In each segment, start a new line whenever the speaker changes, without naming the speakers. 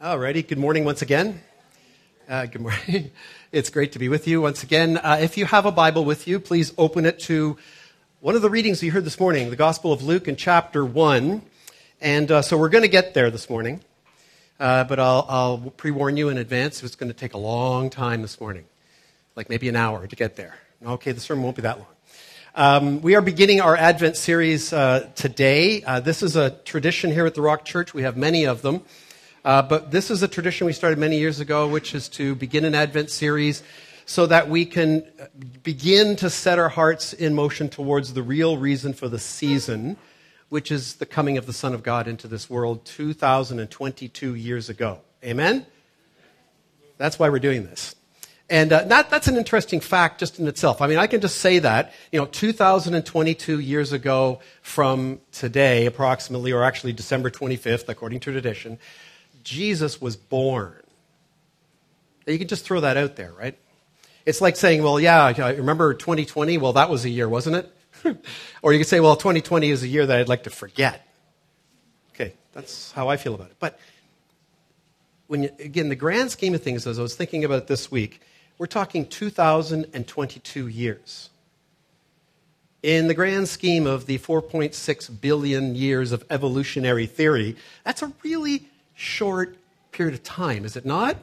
Alrighty, good morning once again. Uh, good morning. It's great to be with you once again. Uh, if you have a Bible with you, please open it to one of the readings we heard this morning, the Gospel of Luke in chapter 1. And uh, so we're going to get there this morning, uh, but I'll, I'll pre warn you in advance it's going to take a long time this morning, like maybe an hour to get there. Okay, the sermon won't be that long. Um, we are beginning our Advent series uh, today. Uh, this is a tradition here at the Rock Church. We have many of them. Uh, but this is a tradition we started many years ago, which is to begin an Advent series so that we can begin to set our hearts in motion towards the real reason for the season, which is the coming of the Son of God into this world 2,022 years ago. Amen? That's why we're doing this. And uh, that, that's an interesting fact just in itself. I mean, I can just say that, you know, 2022 years ago from today, approximately, or actually December 25th, according to tradition, Jesus was born. You can just throw that out there, right? It's like saying, well, yeah, I remember 2020? Well, that was a year, wasn't it? or you could say, well, 2020 is a year that I'd like to forget. Okay, that's how I feel about it. But when you, again, the grand scheme of things, as I was thinking about this week, we're talking 2022 years. In the grand scheme of the 4.6 billion years of evolutionary theory, that's a really short period of time, is it not?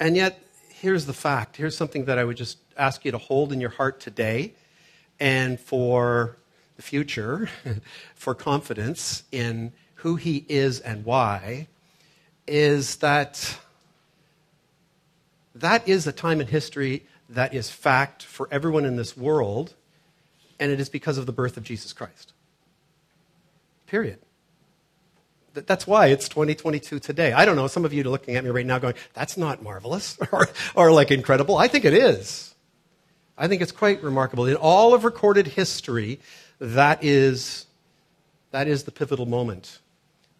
And yet, here's the fact. Here's something that I would just ask you to hold in your heart today and for the future, for confidence in who He is and why, is that that is a time in history that is fact for everyone in this world, and it is because of the birth of Jesus Christ. Period. That's why it's 2022 today. I don't know, some of you are looking at me right now going, that's not marvelous or, or like incredible. I think it is. I think it's quite remarkable. In all of recorded history, that is, that is the pivotal moment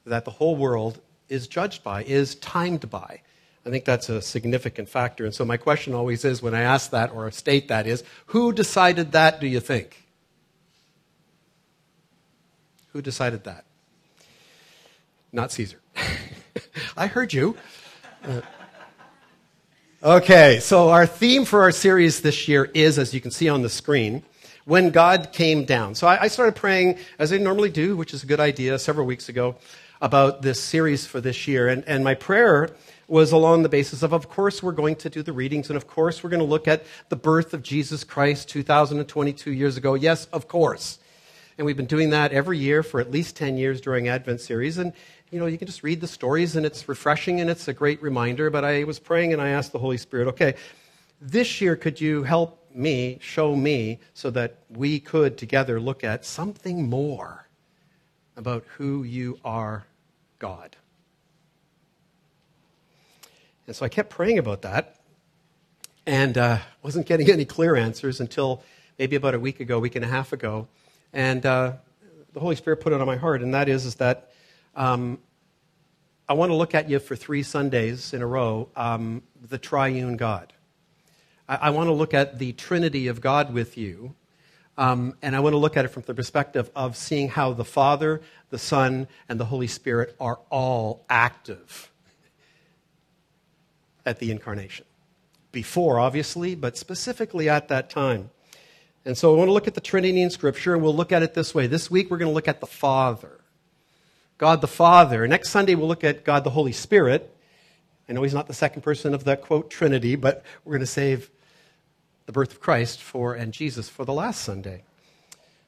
that the whole world is judged by, is timed by. I think that's a significant factor. And so my question always is when I ask that or state that is, who decided that, do you think? Who decided that? Not Caesar. I heard you. Uh, okay, so our theme for our series this year is, as you can see on the screen, when God came down. So I, I started praying, as I normally do, which is a good idea, several weeks ago, about this series for this year. And, and my prayer was along the basis of, of course, we're going to do the readings, and of course, we're going to look at the birth of Jesus Christ 2022 years ago. Yes, of course. And we've been doing that every year for at least 10 years during Advent series. And, you know, you can just read the stories and it's refreshing and it's a great reminder. But I was praying and I asked the Holy Spirit, okay, this year could you help me, show me, so that we could together look at something more about who you are, God? And so I kept praying about that and uh, wasn't getting any clear answers until maybe about a week ago, week and a half ago. And uh, the Holy Spirit put it on my heart, and that is, is that um, I want to look at you for three Sundays in a row, um, the triune God. I, I, want to look at the Trinity of God with you, um, and I want to look at it from the perspective of seeing how the Father, the Son, and the Holy Spirit are all active at the incarnation. Before, obviously, but specifically at that time. And so I want to look at the Trinity in Scripture, and we'll look at it this way. This week, we're going to look at the Father. God the Father. Next Sunday, we'll look at God the Holy Spirit. I know he's not the second person of the quote Trinity, but we're going to save the birth of Christ for and Jesus for the last Sunday.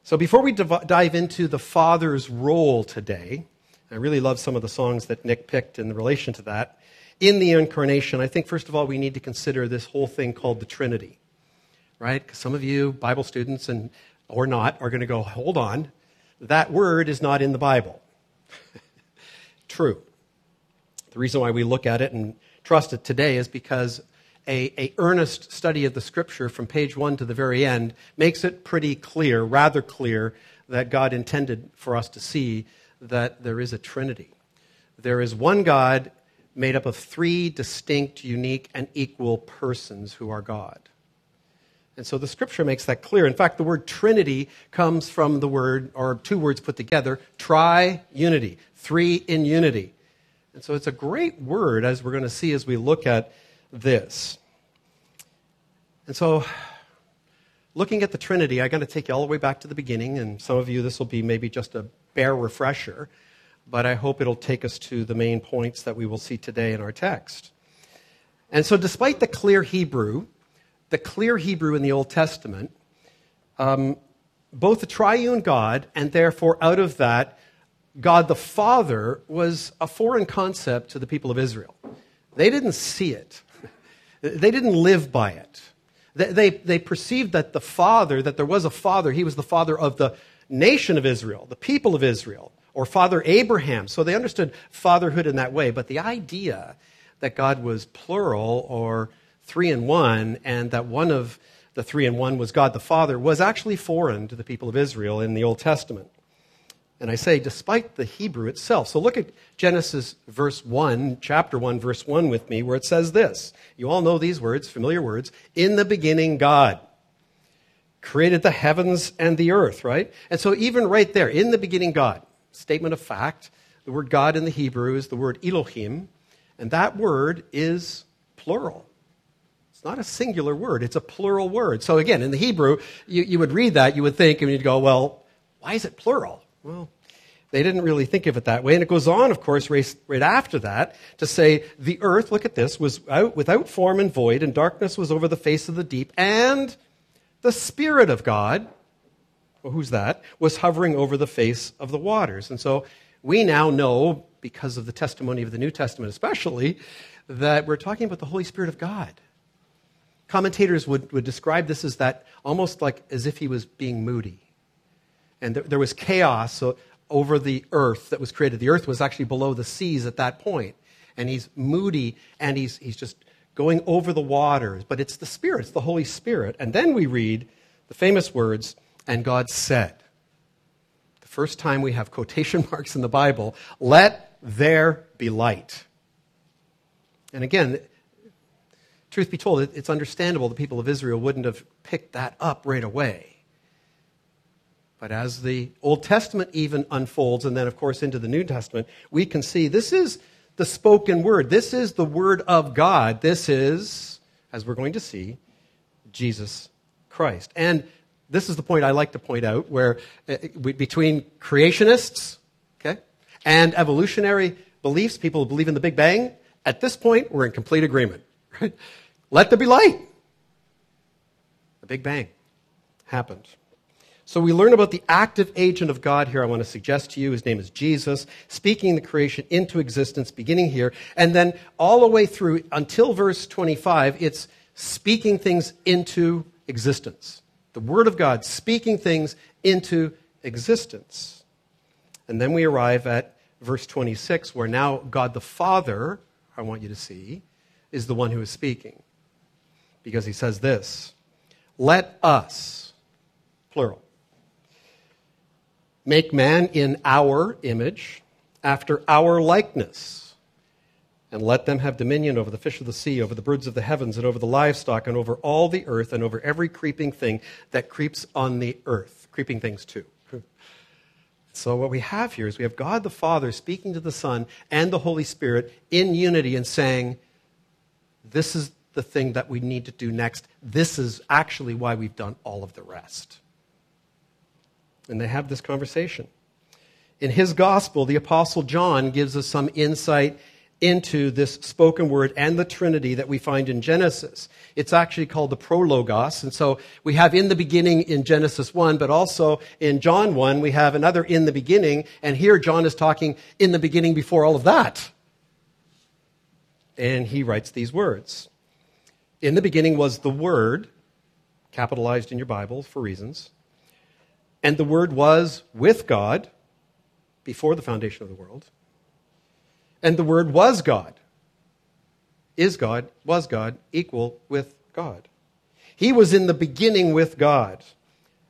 So before we div- dive into the Father's role today, I really love some of the songs that Nick picked in relation to that. In the incarnation, I think first of all we need to consider this whole thing called the Trinity, right? Because some of you Bible students and or not are going to go, hold on, that word is not in the Bible. True. The reason why we look at it and trust it today is because a, a, earnest study of the scripture from page one to the very end makes it pretty clear, rather clear, that God intended for us to see that there is a Trinity. There is one God made up of three distinct, unique, and equal persons who are God. And so the scripture makes that clear. In fact, the word Trinity comes from the word, or two words put together, tri unity, three in unity. And so it's a great word, as we're going to see as we look at this. And so, looking at the Trinity, I got to take you all the way back to the beginning, and some of you, this will be maybe just a bare refresher, but I hope it'll take us to the main points that we will see today in our text. And so, despite the clear Hebrew, the clear Hebrew in the Old Testament, um, both the triune God and therefore out of that, God the Father was a foreign concept to the people of Israel. They didn't see it, they didn't live by it. They, they, they, perceived that the Father, that there was a Father, he was the Father of the nation of Israel, the people of Israel, or Father Abraham. So they understood fatherhood in that way. But the idea that God was plural or three in one, and that one of the three in one was God the Father, was actually foreign to the people of Israel in the Old Testament. And I say, despite the Hebrew itself. So look at Genesis verse 1, chapter 1, verse 1 with me, where it says this. You all know these words, familiar words. In the beginning, God created the heavens and the earth, right? And so even right there, in the beginning, God, statement of fact, the word God in the Hebrew is the word Elohim, and that word is plural. It's not a singular word, it's a plural word. So again, in the Hebrew, you, you would read that, you would think, and you'd go, well, why is it plural? Well, they didn't really think of it that way. And it goes on, of course, right, right after that to say, the earth, look at this, was out, without form and void, and darkness was over the face of the deep, and the Spirit of God, well, who's that, was hovering over the face of the waters. And so we now know, because of the testimony of the New Testament especially, that we're talking about the Holy Spirit of God. Commentators would, would describe this as that almost like as if he was being moody and there, there was chaos over the earth that was created. The earth was actually below the seas at that point. And he's moody and he's, he's just going over the waters. But it's the Spirit, it's the Holy Spirit. And then we read the famous words, and God said. The first time we have quotation marks in the Bible, let there be light. And again, truth be told, it's understandable the people of Israel wouldn't have picked that up right away. But as the Old Testament even unfolds, and then, of course, into the New Testament, we can see this is the spoken word. This is the word of God. This is, as we're going to see, Jesus Christ. And this is the point I like to point out where uh, between creationists, okay, and evolutionary beliefs, people who believe in the Big Bang, at this point, we're in complete agreement. Right? Let there be light. The Big Bang happened. So we learn about the active agent of God here. I want to suggest to you his name is Jesus, speaking the creation into existence, beginning here. And then all the way through until verse 25, it's speaking things into existence. The Word of God speaking things into existence. And then we arrive at verse 26, where now God the Father, I want you to see, is the one who is speaking. Because he says this Let us, plural, Make man in our image, after our likeness, and let them have dominion over the fish of the sea, over the birds of the heavens, and over the livestock, and over all the earth, and over every creeping thing that creeps on the earth. Creeping things, too. So, what we have here is we have God the Father speaking to the Son and the Holy Spirit in unity and saying, This is the thing that we need to do next. This is actually why we've done all of the rest. And they have this conversation. In his gospel, the Apostle John gives us some insight into this spoken word and the Trinity that we find in Genesis. It's actually called the prologos. And so we have in the beginning in Genesis 1, but also in John 1, we have another in the beginning. And here John is talking in the beginning before all of that. And he writes these words In the beginning was the Word, capitalized in your Bible for reasons. And the Word was with God before the foundation of the world. And the Word was God. Is God, was God, equal with God. He was in the beginning with God.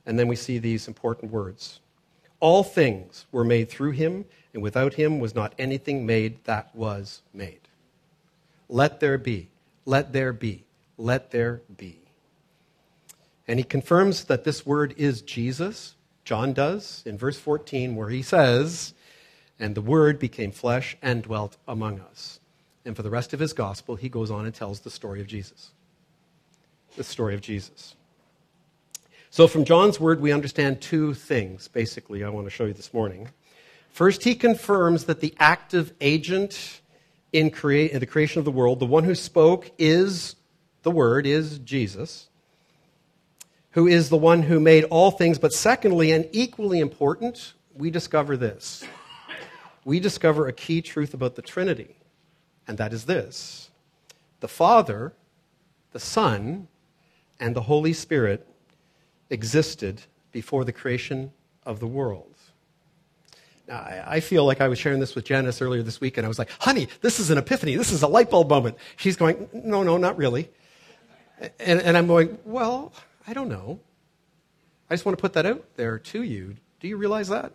And then we see these important words All things were made through him, and without him was not anything made that was made. Let there be, let there be, let there be. And he confirms that this word is Jesus, John does in verse 14, where he says, And the Word became flesh and dwelt among us. And for the rest of his gospel, he goes on and tells the story of Jesus. The story of Jesus. So, from John's word, we understand two things, basically, I want to show you this morning. First, he confirms that the active agent in, crea- in the creation of the world, the one who spoke, is the Word, is Jesus, who is the one who made all things. But secondly, and equally important, we discover this. We discover a key truth about the Trinity, and that is this the Father, the Son, and the Holy Spirit existed before the creation of the world. I feel like I was sharing this with Janice earlier this week, and I was like, honey, this is an epiphany. This is a light bulb moment. She's going, no, no, not really. And, and I'm going, well, I don't know. I just want to put that out there to you. Do you realize that?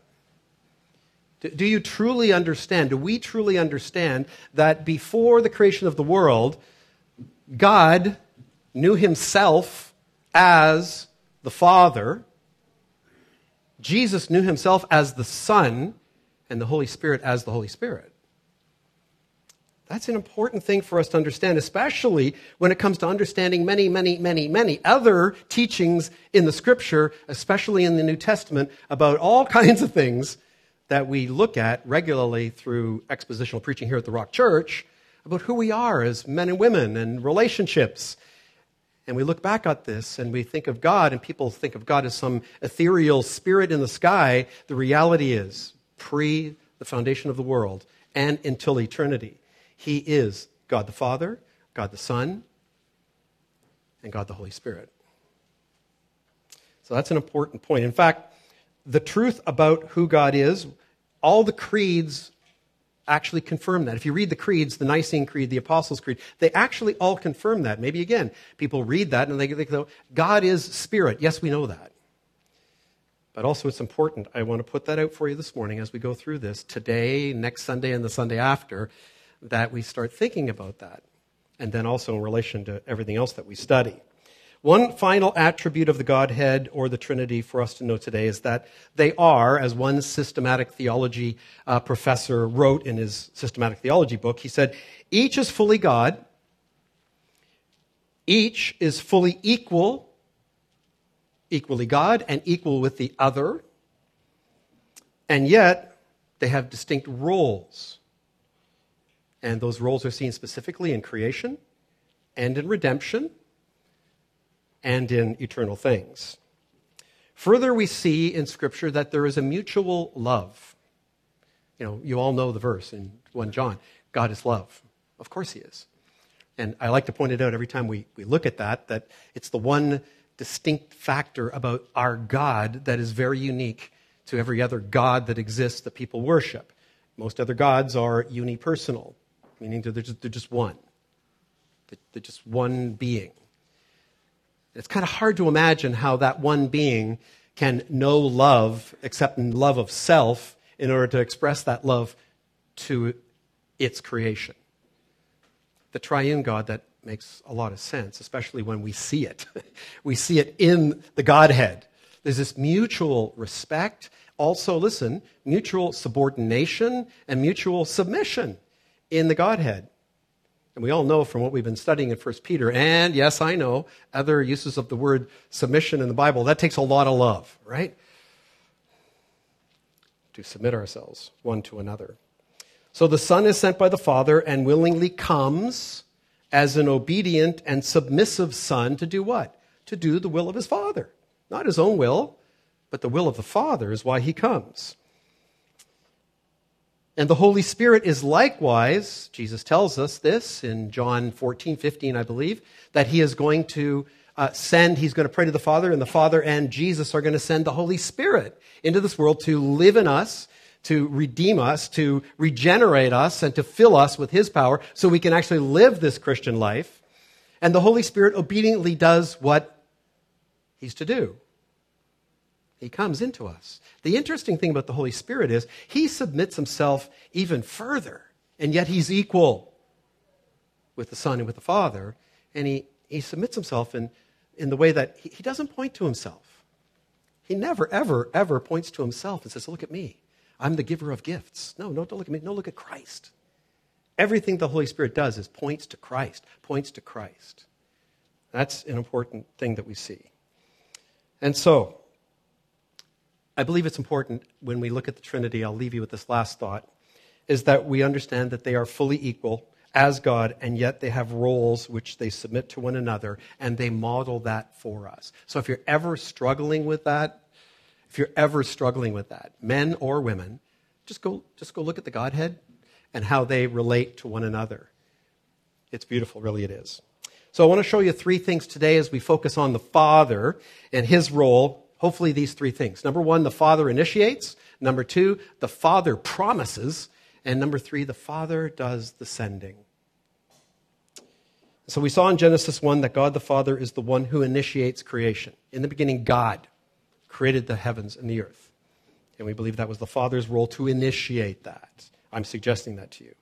Do, do you truly understand? Do we truly understand that before the creation of the world, God knew himself as the Father, Jesus knew himself as the Son, and the Holy Spirit as the Holy Spirit. That's an important thing for us to understand, especially when it comes to understanding many, many, many, many other teachings in the Scripture, especially in the New Testament, about all kinds of things that we look at regularly through expositional preaching here at the Rock Church about who we are as men and women and relationships. And we look back at this and we think of God, and people think of God as some ethereal spirit in the sky. The reality is, pre the foundation of the world and until eternity. He is God the Father, God the Son, and God the Holy Spirit. So that's an important point. In fact, the truth about who God is, all the creeds actually confirm that. If you read the creeds, the Nicene Creed, the Apostles' Creed, they actually all confirm that. Maybe again, people read that and they go, God is spirit. Yes, we know that. But also, it's important. I want to put that out for you this morning as we go through this today, next Sunday, and the Sunday after, that we start thinking about that. And then also in relation to everything else that we study. One final attribute of the Godhead or the Trinity for us to know today is that they are, as one systematic theology uh, professor wrote in his systematic theology book, he said, each is fully God, each is fully equal equally God and equal with the other, and yet they have distinct roles. And those roles are seen specifically in creation and in redemption and in eternal things. Further, we see in Scripture that there is a mutual love. You know, you all know the verse in 1 John God is love. Of course, He is. And I like to point it out every time we, we look at that, that it's the one distinct factor about our God that is very unique to every other God that exists that people worship. Most other gods are unipersonal, meaning they're just, they're just one. They're just one being. It's kind of hard to imagine how that one being can know love except in love of self in order to express that love to its creation. The triune God that makes a lot of sense, especially when we see it. we see it in the Godhead. There's this mutual respect. Also, listen, mutual subordination and mutual submission in the Godhead. And we all know from what we've been studying in 1 Peter, and yes, I know other uses of the word submission in the Bible, that takes a lot of love, right? To submit ourselves one to another. So the Son is sent by the Father and willingly comes as an obedient and submissive son to do what? To do the will of his father. Not his own will, but the will of the Father is why he comes. And the Holy Spirit is likewise, Jesus tells us this in John 14, 15, I believe, that he is going to uh, send, he's going to pray to the Father, and the Father and Jesus are going to send the Holy Spirit into this world to live in us to redeem us, to regenerate us, and to fill us with His power so we can actually live this Christian life. And the Holy Spirit obediently does what He's to do. He comes into us. The interesting thing about the Holy Spirit is He submits Himself even further, and yet He's equal with the Son and with the Father. And He, he submits Himself in, in the way that he, he doesn't point to Himself. He never, ever, ever points to Himself and says, Look at me. I'm the giver of gifts. No, no, don't look at me. No, look at Christ. Everything the Holy Spirit does is points to Christ, points to Christ. That's an important thing that we see. And so, I believe it's important when we look at the Trinity, I'll leave you with this last thought, is that we understand that they are fully equal as God, and yet they have roles which they submit to one another, and they model that for us. So if you're ever struggling with that, if you're ever struggling with that, men or women, just go, just go look at the Godhead and how they relate to one another. It's beautiful, really, it is. So I want to show you three things today as we focus on the Father and his role. Hopefully, these three things. Number one, the Father initiates. Number two, the Father promises. And number three, the Father does the sending. So we saw in Genesis 1 that God the Father is the one who initiates creation. In the beginning, God created the heavens and the earth. And we believe that was the Father's role to initiate that. I'm suggesting that to you.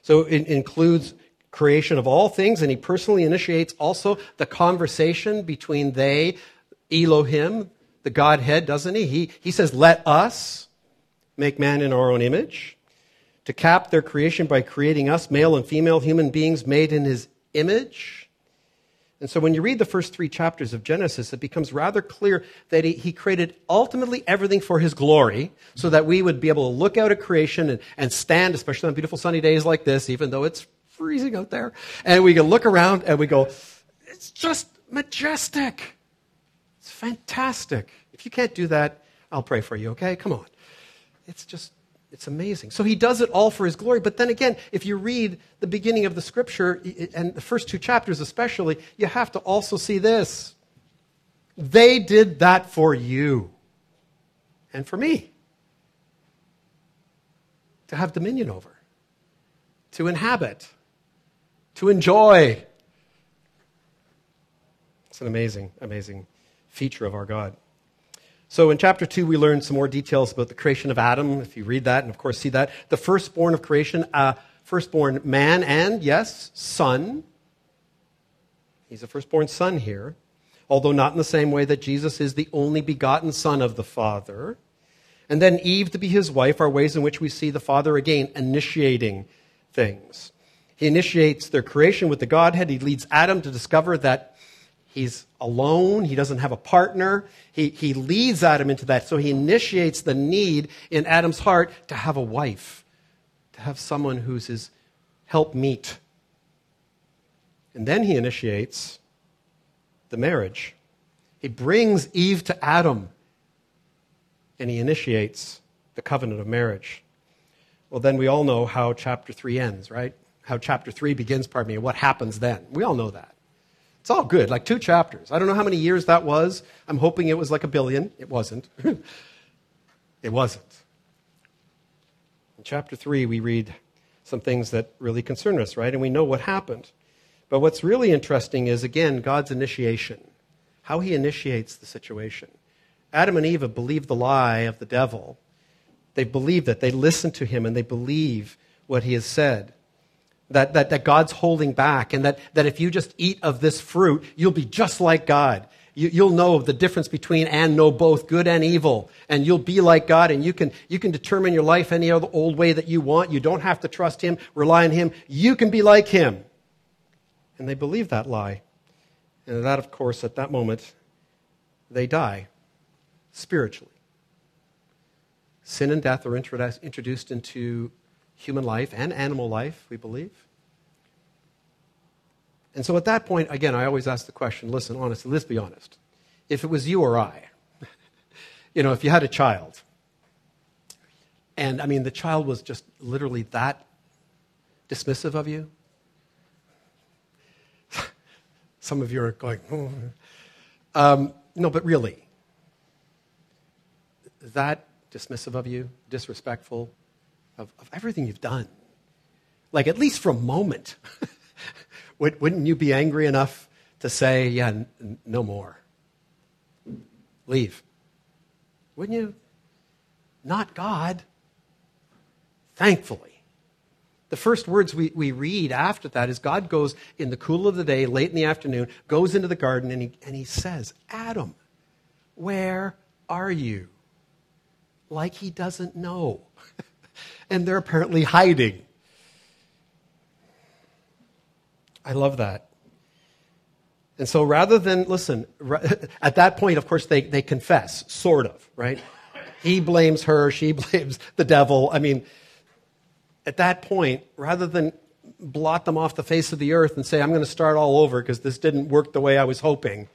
So it includes creation of all things, and he personally initiates also the conversation between they, Elohim, the Godhead, doesn't he? He, he says, Let us make man in our own image to cap their creation by creating us, male and female human beings made in his image. And so when you read the first three chapters of Genesis, it becomes rather clear that he, he, created ultimately everything for his glory so that we would be able to look out at creation and, and stand, especially on beautiful sunny days like this, even though it's freezing out there, and we can look around and we go, it's just majestic. It's fantastic. If you can't do that, I'll pray for you, okay? Come on. It's just it's amazing. So he does it all for his glory. But then again, if you read the beginning of the scripture, and the first two chapters especially, you have to also see this. They did that for you and for me to have dominion over, to inhabit, to enjoy. It's an amazing, amazing feature of our God. So in chapter 2, we learn some more details about the creation of Adam. If you read that, and of course see that. The firstborn of creation, uh, firstborn man and, yes, son. He's a firstborn son here, although not in the same way that Jesus is the only begotten son of the Father. And then Eve to be his wife are ways in which we see the Father again initiating things. He initiates their creation with the Godhead. He leads Adam to discover that He's alone. He doesn't have a partner. He, he leads Adam into that. So he initiates the need in Adam's heart to have a wife, to have someone who's his helpmeet. And then he initiates the marriage. He brings Eve to Adam and he initiates the covenant of marriage. Well, then we all know how chapter 3 ends, right? How chapter 3 begins, pardon me, and what happens then. We all know that. It's all good, like two chapters. I don't know how many years that was. I'm hoping it was like a billion. It wasn't. it wasn't. In chapter 3, we read some things that really concern us, right? And we know what happened. But what's really interesting is, again, God's initiation, how he initiates the situation. Adam and Eve have believed the lie of the devil. They believe it. They listen to him and they believe what he has said that, that, that God's holding back, and that, that if you just eat of this fruit, you'll be just like God. You, you'll know the difference between and know both good and evil, and you'll be like God, and you can, you can determine your life any other old way that you want. You don't have to trust Him, rely on Him. You can be like Him. And they believe that lie. And that, of course, at that moment, they die spiritually. Sin and death are introduced into human life and animal life, we believe. And so at that point, again, I always ask the question listen, honestly, let's be honest. If it was you or I, you know, if you had a child, and I mean, the child was just literally that dismissive of you, some of you are going, oh. um, no, but really, that dismissive of you, disrespectful, of, of everything you've done. Like, at least for a moment, wouldn't you be angry enough to say, yeah, n- no more? Leave. Wouldn't you? Not God. Thankfully. The first words we, we read after that is God goes in the cool of the day, late in the afternoon, goes into the garden, and he, and he says, Adam, where are you? like he doesn't know. and they're apparently hiding. I love that. And so rather than, listen, at that point, of course, they, they confess, sort of, right? He blames her, she blames the devil. I mean, at that point, rather than blot them off the face of the earth and say, I'm going to start all over because this didn't work the way I was hoping,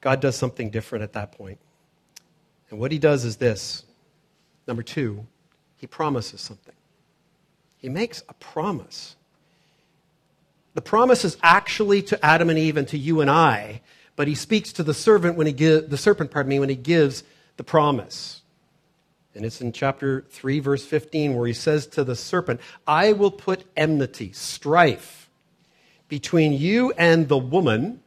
God does something different at that point. And what he does is this number two, he promises something. He makes a promise. The promise is actually to Adam and Eve and to you and I, but he speaks to the servant when he give, the serpent, pardon me, when he gives the promise. And it's in chapter 3, verse 15, where he says to the serpent, I will put enmity, strife, between you and the woman,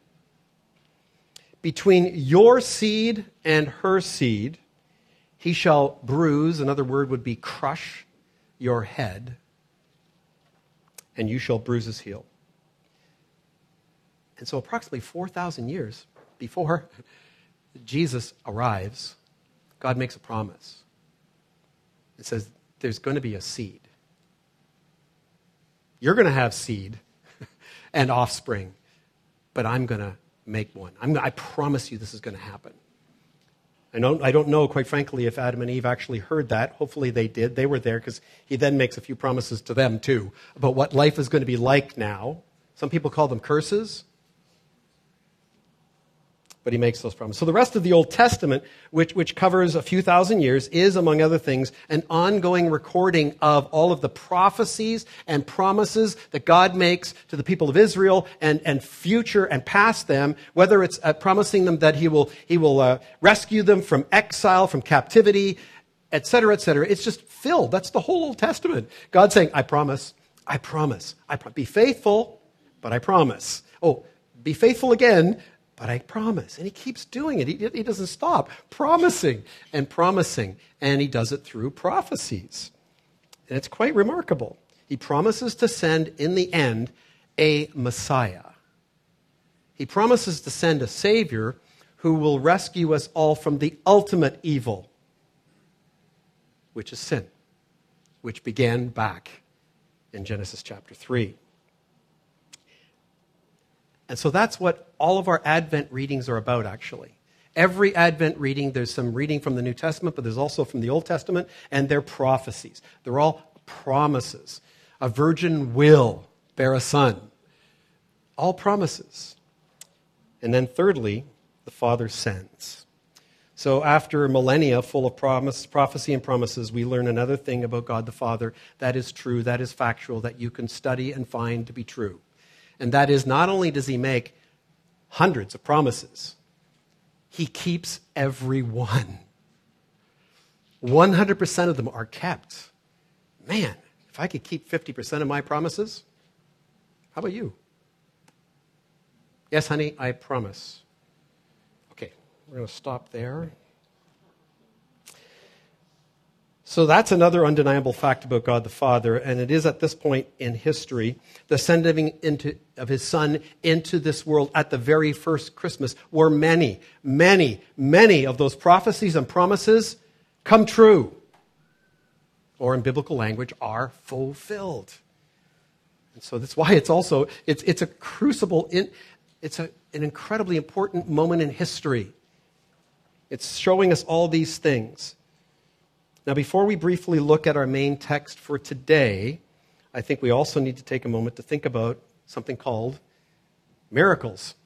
between your seed and her seed. He shall bruise, another word would be crush your head, and you shall bruise his heel. And so, approximately 4,000 years before Jesus arrives, God makes a promise. It says, There's going to be a seed. You're going to have seed and offspring, but I'm going to make one. I'm, i promise you this is going to happen. I don't, I don't know, quite frankly, if Adam and Eve actually heard that. Hopefully they did. They were there because he then makes a few promises to them, too, about what life is going to be like now. Some people call them curses but he makes those promises. So the rest of the Old Testament, which, which covers a few thousand years, is, among other things, an ongoing recording of all of the prophecies and promises that God makes to the people of Israel and, and future and past them, whether it's uh, promising them that he will, he will uh, rescue them from exile, from captivity, etc., etc. It's just filled. That's the whole Old Testament. God saying, I promise, I promise, I pro- be faithful, but I promise. Oh, be faithful again, but I promise. And he keeps doing it. He, he doesn't stop promising and promising. And he does it through prophecies. And it's quite remarkable. He promises to send, in the end, a Messiah. He promises to send a Savior who will rescue us all from the ultimate evil, which is sin, which began back in Genesis chapter 3. And so that's what all of our Advent readings are about, actually. Every Advent reading, there's some reading from the New Testament, but there's also from the Old Testament, and they're prophecies. They're all promises. A virgin will bear a son. All promises. And then, thirdly, the Father sends. So, after millennia full of promise, prophecy and promises, we learn another thing about God the Father that is true, that is factual, that you can study and find to be true. And that is, not only does he make hundreds of promises, he keeps every one. 100% of them are kept. Man, if I could keep 50% of my promises, how about you? Yes, honey, I promise. Okay, we're going to stop there. So that's another undeniable fact about God the Father, and it is at this point in history, the sending into, of his Son into this world at the very first Christmas, where many, many, many of those prophecies and promises come true, or in biblical language, are fulfilled. And so that's why it's also, it's, it's a crucible, in, it's a, an incredibly important moment in history. It's showing us all these things. Now, before we briefly look at our main text for today, I think we also need to take a moment to think about something called miracles.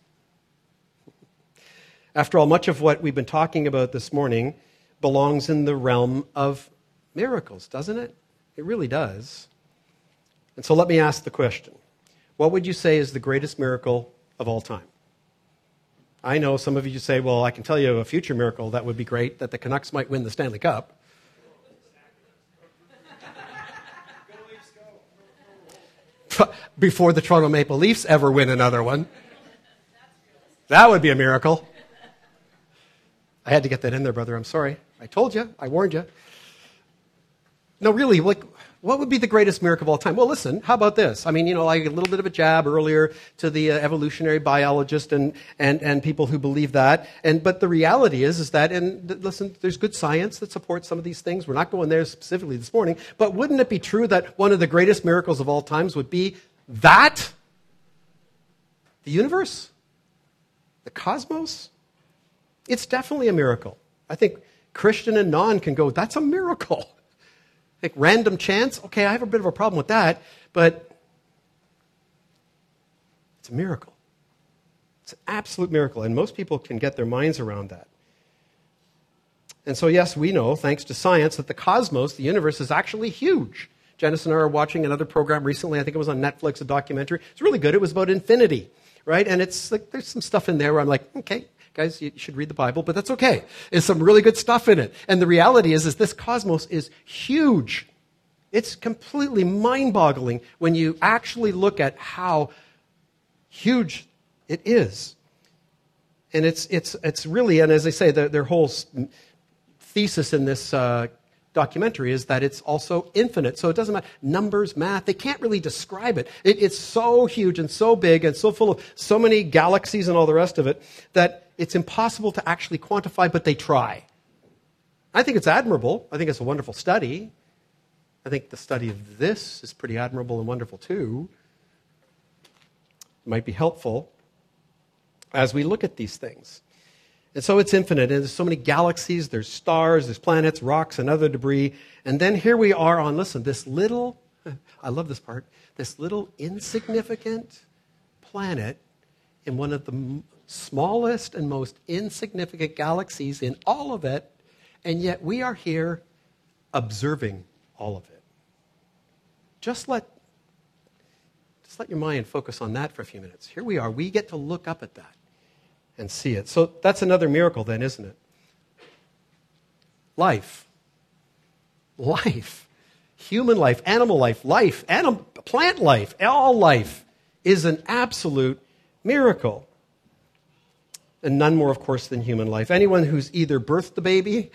After all, much of what we've been talking about this morning belongs in the realm of miracles, doesn't it? It really does. And so let me ask the question What would you say is the greatest miracle of all time? I know some of you say, well, I can tell you a future miracle that would be great, that the Canucks might win the Stanley Cup. Before the Toronto Maple Leafs ever win another one. That would be a miracle. I had to get that in there, brother. I'm sorry. I told you. I warned you. No, really, like, what would be the greatest miracle of all time? Well, listen, how about this? I mean, you know, like a little bit of a jab earlier to the uh, evolutionary biologist and, and, and people who believe that. And, but the reality is, is that, and th- listen, there's good science that supports some of these things. We're not going there specifically this morning. But wouldn't it be true that one of the greatest miracles of all times would be that? The universe? The cosmos? It's definitely a miracle. I think Christian and non can go, that's a miracle. Like random chance, okay, I have a bit of a problem with that, but it's a miracle. It's an absolute miracle, and most people can get their minds around that. And so, yes, we know, thanks to science, that the cosmos, the universe, is actually huge. Janice and I are watching another program recently. I think it was on Netflix, a documentary. It's really good. It was about infinity, right? And it's like there's some stuff in there where I'm like, okay, guys, you should read the Bible, but that's okay. There's some really good stuff in it. And the reality is, is this cosmos is huge. It's completely mind-boggling when you actually look at how huge it is. And it's, it's, it's really, and as I say, the, their whole thesis in this uh, documentary is that it's also infinite. So it doesn't matter. Numbers, math, they can't really describe it. it. It's so huge and so big and so full of so many galaxies and all the rest of it that it's impossible to actually quantify, but they try. I think it's admirable. I think it's a wonderful study. I think the study of this is pretty admirable and wonderful too. It might be helpful as we look at these things. And so it's infinite, and there's so many galaxies, there's stars, there's planets, rocks, and other debris. And then here we are on, listen, this little, I love this part, this little insignificant planet in one of the smallest and most insignificant galaxies in all of it, and yet we are here observing all of it. Just let, just let your mind focus on that for a few minutes. Here we are. We get to look up at that and see it. So that's another miracle, then, isn't it? Life. Life. Human life, animal life, life, anim- plant life, all life is an absolute miracle and none more, of course, than human life. Anyone who's either birthed the baby,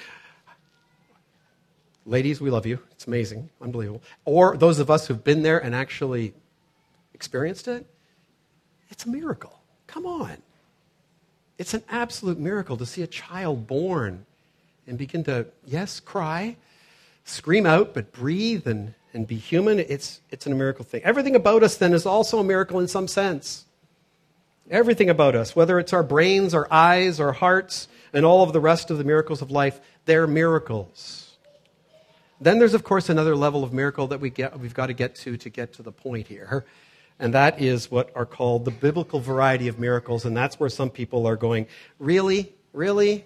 ladies, we love you. It's amazing, unbelievable. Or those of us who've been there and actually experienced it, it's a miracle. Come on. It's an absolute miracle to see a child born and begin to, yes, cry, scream out, but breathe and, and be human. It's, it's a miracle thing. Everything about us, then, is also a miracle in some sense. Everything about us, whether it's our brains, our eyes, our hearts, and all of the rest of the miracles of life, they're miracles. Then there's, of course, another level of miracle that we get, we've got to get to to get to the point here. And that is what are called the biblical variety of miracles. And that's where some people are going, Really? Really?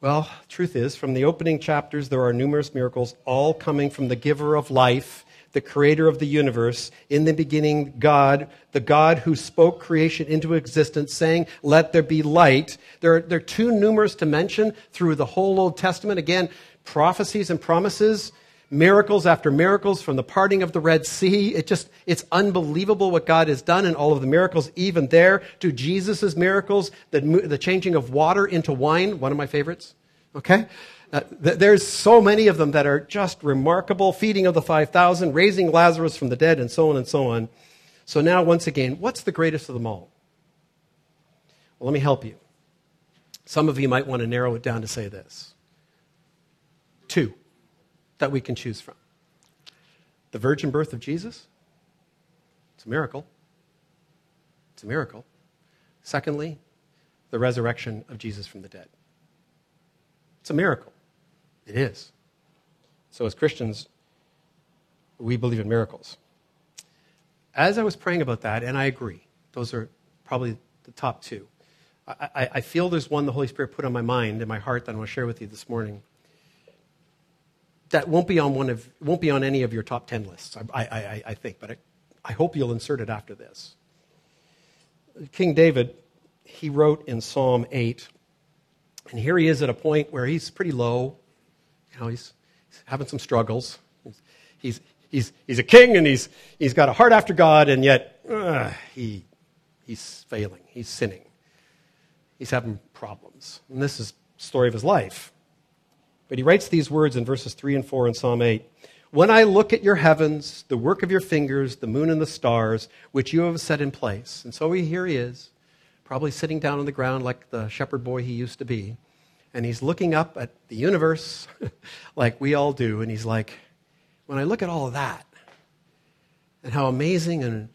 Well, truth is, from the opening chapters, there are numerous miracles, all coming from the giver of life the creator of the universe. In the beginning, God, the God who spoke creation into existence, saying, Let there be light. There are too numerous to mention through the whole Old Testament. Again, prophecies and promises, miracles after miracles from the parting of the Red Sea. It just, it's unbelievable what God has done and all of the miracles, even there, to Jesus' miracles, the, the changing of water into wine, one of my favorites. Okay? Uh, th- there's so many of them that are just remarkable feeding of the 5,000, raising Lazarus from the dead, and so on and so on. So, now, once again, what's the greatest of them all? Well, let me help you. Some of you might want to narrow it down to say this two that we can choose from the virgin birth of Jesus, it's a miracle. It's a miracle. Secondly, the resurrection of Jesus from the dead. It's a miracle. It is. So, as Christians, we believe in miracles. As I was praying about that, and I agree, those are probably the top two. I, I, I feel there's one the Holy Spirit put on my mind and my heart that I want to share with you this morning. That won't be on one of won't be on any of your top ten lists, I, I, I think, but I, I hope you'll insert it after this. King David, he wrote in Psalm 8, and here he is at a point where he's pretty low. You know, he's, he's having some struggles. He's, he's, he's a king and he's, he's got a heart after God, and yet uh, he, he's failing. He's sinning. He's having problems. And this is story of his life. But he writes these words in verses 3 and 4 in Psalm 8 When I look at your heavens, the work of your fingers, the moon and the stars, which you have set in place. And so here he is, probably sitting down on the ground like the shepherd boy he used to be. And he's looking up at the universe like we all do. And he's like, when I look at all of that and how amazing and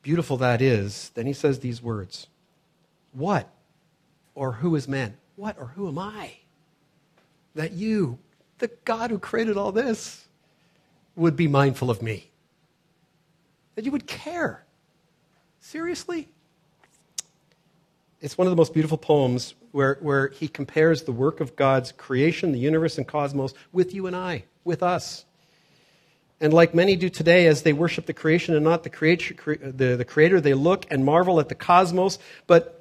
beautiful that is, then he says these words What or who is man? What or who am I? That you, the God who created all this, would be mindful of me. That you would care. Seriously? It's one of the most beautiful poems where, where he compares the work of God's creation, the universe and cosmos, with you and I, with us. And like many do today, as they worship the creation and not the, creator, the, the creator, they look and marvel at the cosmos. But,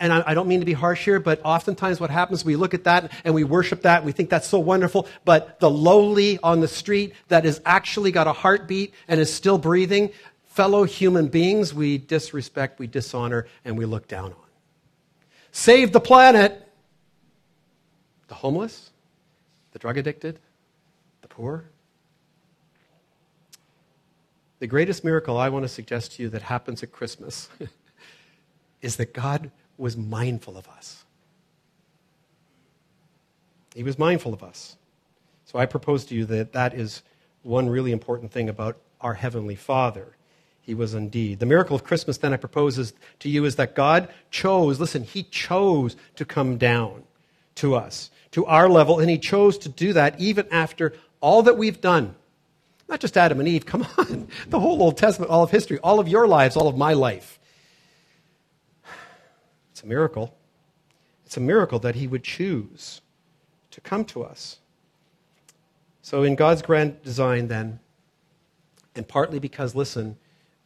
and I don't mean to be harsh here, but oftentimes what happens, we look at that and we worship that we think that's so wonderful. But the lowly on the street that has actually got a heartbeat and is still breathing, fellow human beings, we disrespect, we dishonor, and we look down on. Save the planet. The homeless, the drug addicted, the poor, the greatest miracle I want to suggest to you that happens at Christmas is that God was mindful of us. He was mindful of us. So I propose to you that that is one really important thing about our Heavenly Father. He was indeed. The miracle of Christmas, then, I propose is, to you is that God chose, listen, He chose to come down to us, to our level, and He chose to do that even after all that we've done not just Adam and Eve, come on. The whole Old Testament, all of history, all of your lives, all of my life. It's a miracle. It's a miracle that He would choose to come to us. So, in God's grand design, then, and partly because, listen,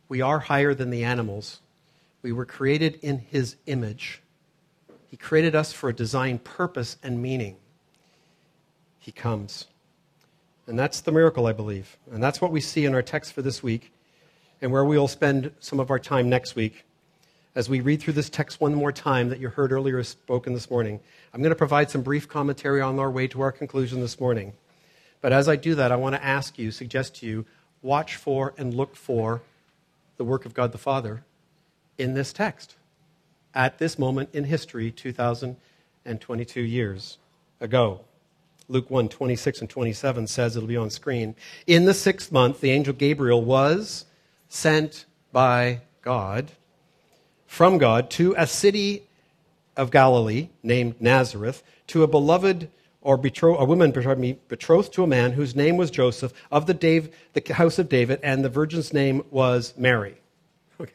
we are higher than the animals, we were created in His image. He created us for a design purpose and meaning. He comes. And that's the miracle, I believe. And that's what we see in our text for this week, and where we will spend some of our time next week. As we read through this text one more time that you heard earlier spoken this morning, I'm going to provide some brief commentary on our way to our conclusion this morning. But as I do that, I want to ask you, suggest to you, watch for and look for the work of God the Father in this text at this moment in history, 2022 years ago. Luke 1 26 and 27 says it'll be on screen. In the sixth month, the angel Gabriel was sent by God, from God, to a city of Galilee named Nazareth, to a beloved or a woman me, betrothed to a man whose name was Joseph of the, Dave, the house of David, and the virgin's name was Mary. Okay.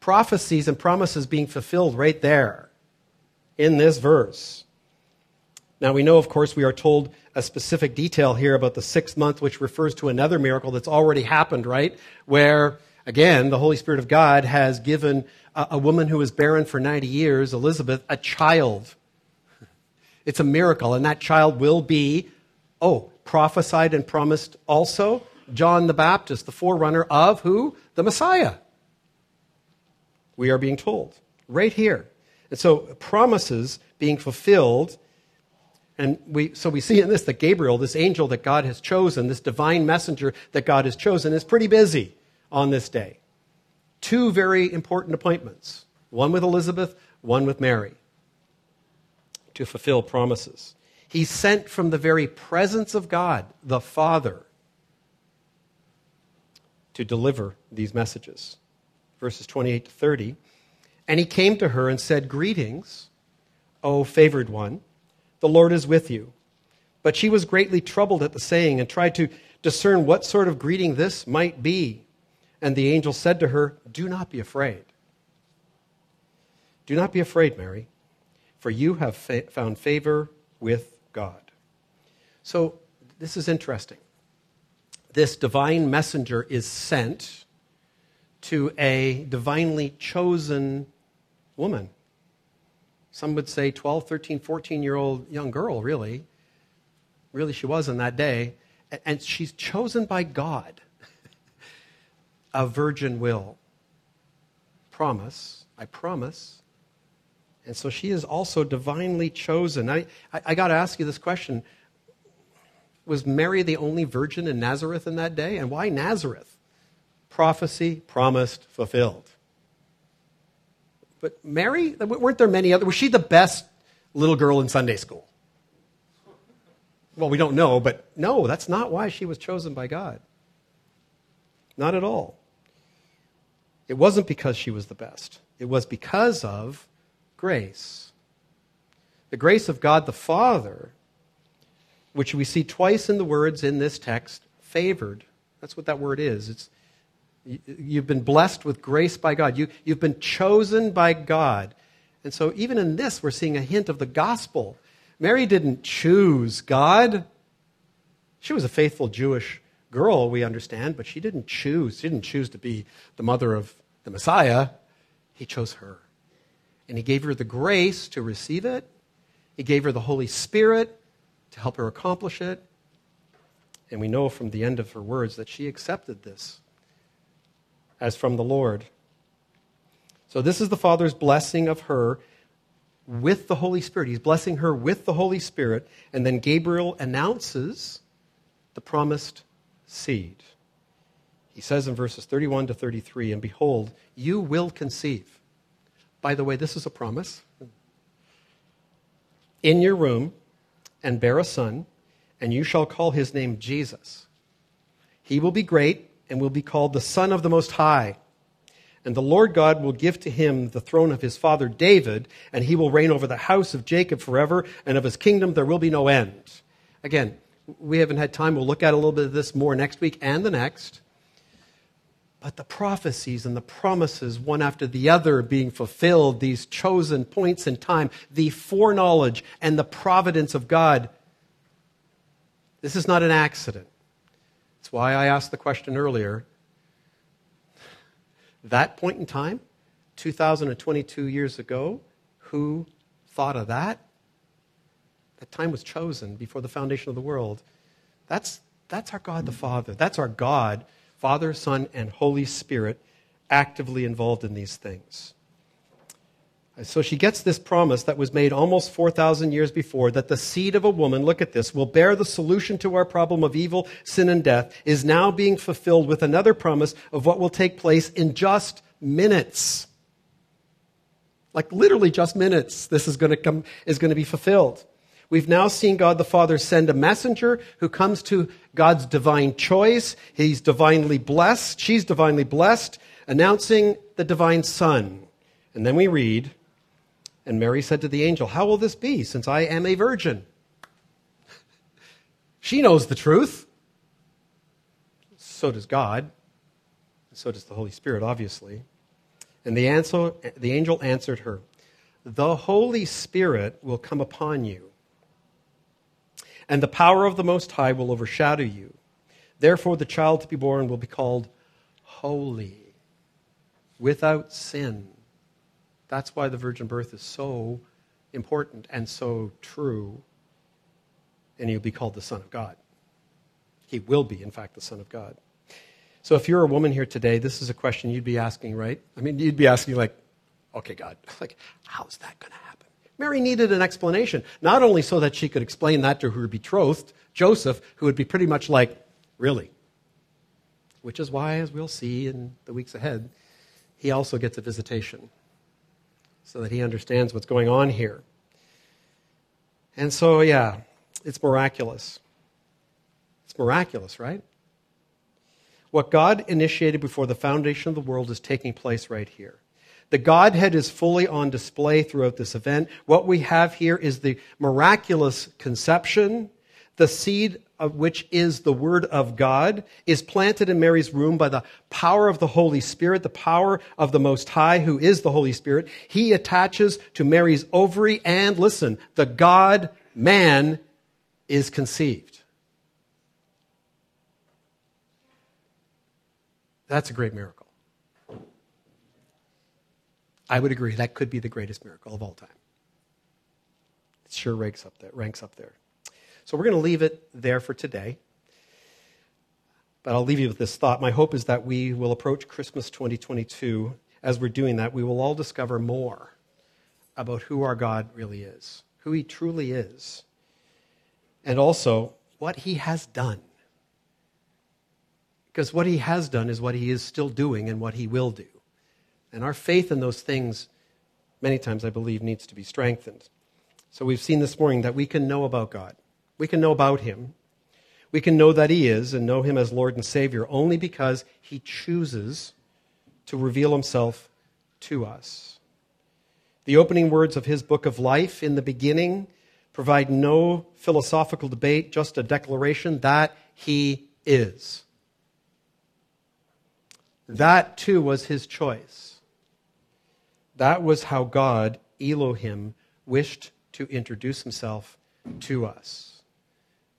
Prophecies and promises being fulfilled right there in this verse. Now, we know, of course, we are told a specific detail here about the sixth month, which refers to another miracle that's already happened, right? Where, again, the Holy Spirit of God has given a, a woman who was barren for 90 years, Elizabeth, a child. It's a miracle, and that child will be, oh, prophesied and promised also John the Baptist, the forerunner of who? The Messiah. We are being told right here. And so, promises being fulfilled and we, so we see in this that Gabriel, this angel that God has chosen, this divine messenger that God has chosen, is pretty busy on this day. Two very important appointments one with Elizabeth, one with Mary, to fulfill promises. He's sent from the very presence of God, the Father, to deliver these messages. Verses 28 to 30. And he came to her and said, Greetings, O favored one. The Lord is with you. But she was greatly troubled at the saying and tried to discern what sort of greeting this might be. And the angel said to her, Do not be afraid. Do not be afraid, Mary, for you have fa- found favor with God. So, this is interesting. This divine messenger is sent to a divinely chosen woman. Some would say 12, 13, 14 year old young girl, really. Really, she was in that day. And she's chosen by God. A virgin will. Promise, I promise, And so she is also divinely chosen. I, I, I got to ask you this question Was Mary the only virgin in Nazareth in that day? And why Nazareth? Prophecy promised, fulfilled. But Mary, weren't there many other? Was she the best little girl in Sunday school? Well, we don't know, but no, that's not why she was chosen by God. Not at all. It wasn't because she was the best, it was because of grace. The grace of God the Father, which we see twice in the words in this text, favored. That's what that word is. It's, you've been blessed with grace by God. You, you've been chosen by God. And so, even in this, we're seeing a hint of the gospel. Mary didn't choose God. She was a faithful Jewish girl, we understand, but she didn't choose. She didn't choose to be the mother of the Messiah. He chose her. And He gave her the grace to receive it, He gave her the Holy Spirit to help her accomplish it. And we know from the end of her words that she accepted this as from the Lord. So, this is the Father's blessing of her with the Holy Spirit. He's blessing her with the Holy Spirit. And then Gabriel announces the promised seed. He says in verses 31 to 33 And behold, you will conceive. By the way, this is a promise. In your room, and bear a son, and you shall call his name Jesus. He will be great and will be called the Son of the Most High. And the Lord God will give to him the throne of his father David, and he will reign over the house of Jacob forever, and of his kingdom there will be no end. Again, we haven't had time. We'll look at a little bit of this more next week and the next. But the prophecies and the promises, one after the other, being fulfilled, these chosen points in time, the foreknowledge and the providence of God, this is not an accident. That's why I asked the question earlier. That point in time, 2022 years ago, who thought of that? That time was chosen before the foundation of the world. That's, that's our God the Father. That's our God Father, Son, and Holy Spirit actively involved in these things. So she gets this promise that was made almost 4,000 years before that the seed of a woman, look at this, will bear the solution to our problem of evil, sin, and death, is now being fulfilled with another promise of what will take place in just minutes. Like literally just minutes, this is going to, come, is going to be fulfilled. We've now seen God the Father send a messenger who comes to God's divine choice. He's divinely blessed. She's divinely blessed, announcing the divine Son. And then we read, and Mary said to the angel, How will this be, since I am a virgin? she knows the truth. So does God. So does the Holy Spirit, obviously. And the, answer, the angel answered her, The Holy Spirit will come upon you and the power of the Most High will overshadow you. Therefore, the child to be born will be called holy, without sin. That's why the virgin birth is so important and so true. And he'll be called the Son of God. He will be, in fact, the Son of God. So if you're a woman here today, this is a question you'd be asking, right? I mean, you'd be asking, like, okay, God, like, how's that going to happen? Mary needed an explanation, not only so that she could explain that to her betrothed, Joseph, who would be pretty much like, Really? Which is why, as we'll see in the weeks ahead, he also gets a visitation so that he understands what's going on here. And so, yeah, it's miraculous. It's miraculous, right? What God initiated before the foundation of the world is taking place right here. The Godhead is fully on display throughout this event. What we have here is the miraculous conception. The seed of which is the Word of God is planted in Mary's womb by the power of the Holy Spirit, the power of the Most High, who is the Holy Spirit. He attaches to Mary's ovary, and listen, the God man is conceived. That's a great miracle. I would agree that could be the greatest miracle of all time. It sure ranks up there. Ranks up there. So we're going to leave it there for today. But I'll leave you with this thought. My hope is that we will approach Christmas 2022. As we're doing that, we will all discover more about who our God really is, who he truly is, and also what he has done. Because what he has done is what he is still doing and what he will do. And our faith in those things, many times, I believe, needs to be strengthened. So we've seen this morning that we can know about God, we can know about him. We can know that he is and know him as Lord and Savior only because he chooses to reveal himself to us. The opening words of his book of life in the beginning provide no philosophical debate, just a declaration that he is. That too was his choice. That was how God, Elohim, wished to introduce himself to us.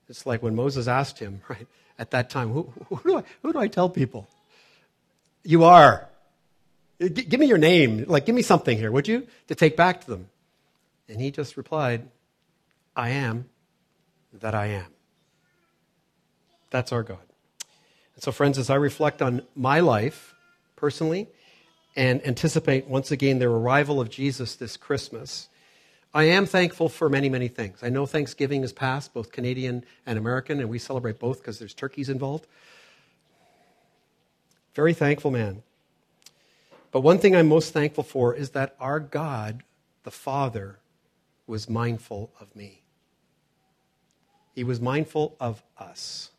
It's like when Moses asked him, right, at that time, who, who, do, I, who do I tell people? You are. G- give me your name. Like, give me something here, would you? To take back to them. And he just replied, I am that I am. That's our God. And so, friends, as I reflect on my life personally and anticipate once again their arrival of Jesus this Christmas, I am thankful for many, many things. I know Thanksgiving is past, both Canadian and American, and we celebrate both because there's turkeys involved. Very thankful man. But one thing I'm most thankful for is that our God, the Father, was mindful of me. He was mindful of us.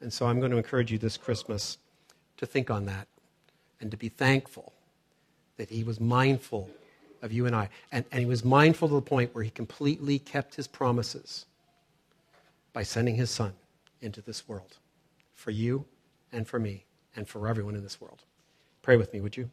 And so I'm going to encourage you this Christmas to think on that and to be thankful that He was mindful of you and I. And, and He was mindful to the point where He completely kept His promises by sending His Son into this world for you and for me and for everyone in this world. Pray with me, would you?